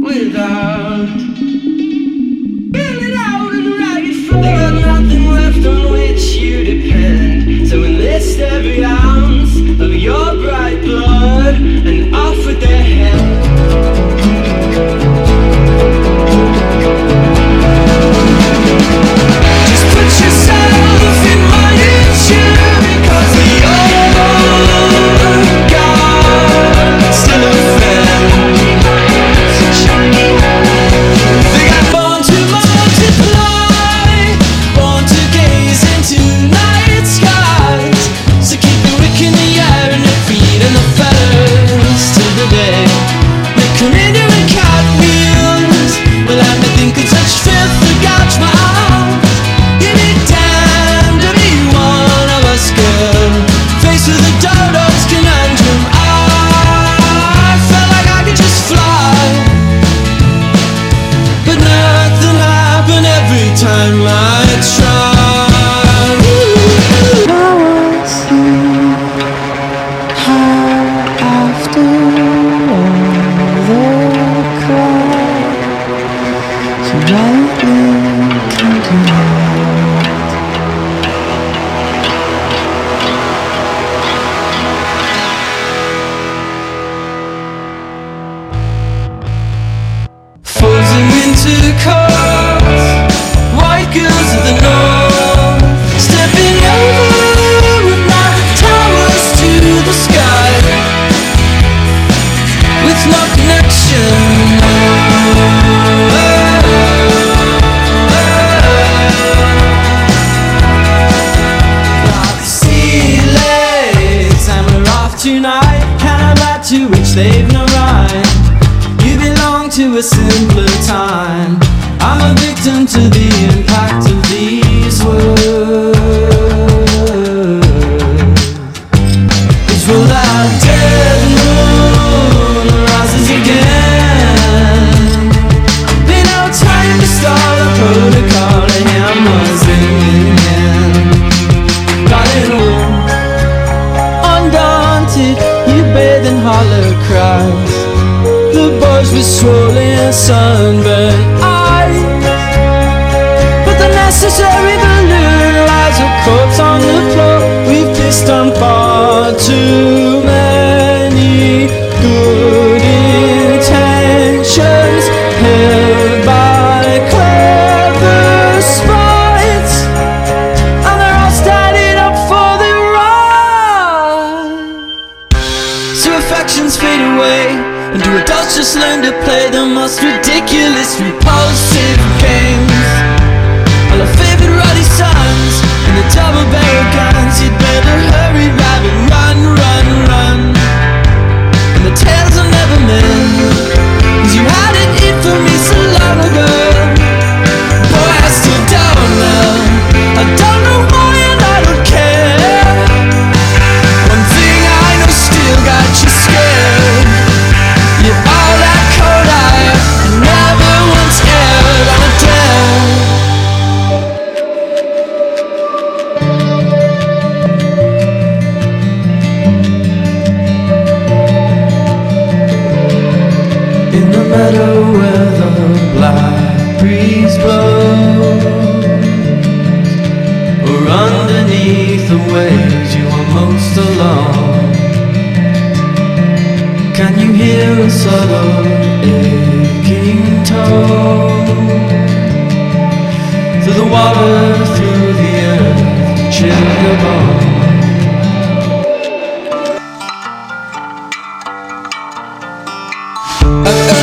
without. Of the dodo's conundrum. I felt like I could just fly. But nothing happened every time I tried. After all the. Into cars, white girls of the north, stepping over towers to the sky, with no connection. Tonight. Kind of back to which they've no rhyme. To a simpler time. I'm a victim to the impact of these words. It's for that dead moon rises again. Be no time to start a protocol. A hammer's in hand. Got it all. Undaunted, you bathe in hollow cries. The with swollen sunburned eyes But the necessary balloon lies a corpse on the floor. We've pissed on far too just learn to play the most ridiculous, waves you are most alone. Can you hear a subtle aching tone? Through the water, through the earth chill your bones. I've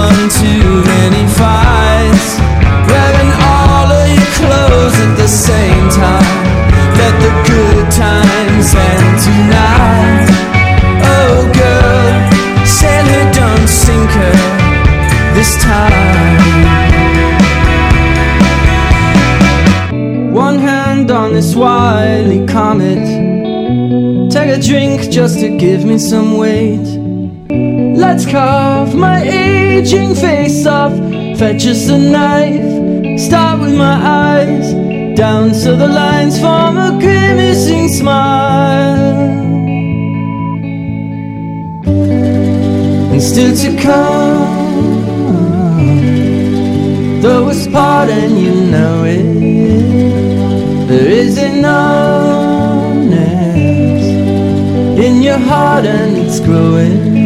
Oh, girl, sailor, don't sink her this time. One hand on this wily comet. Take a drink just to give me some weight. Let's carve my aging face off. Fetch us a knife. Start with my eyes. Down so the lines form a grimacing smile. And still to come though worst part and you know it There is a numbness in your heart and it's growing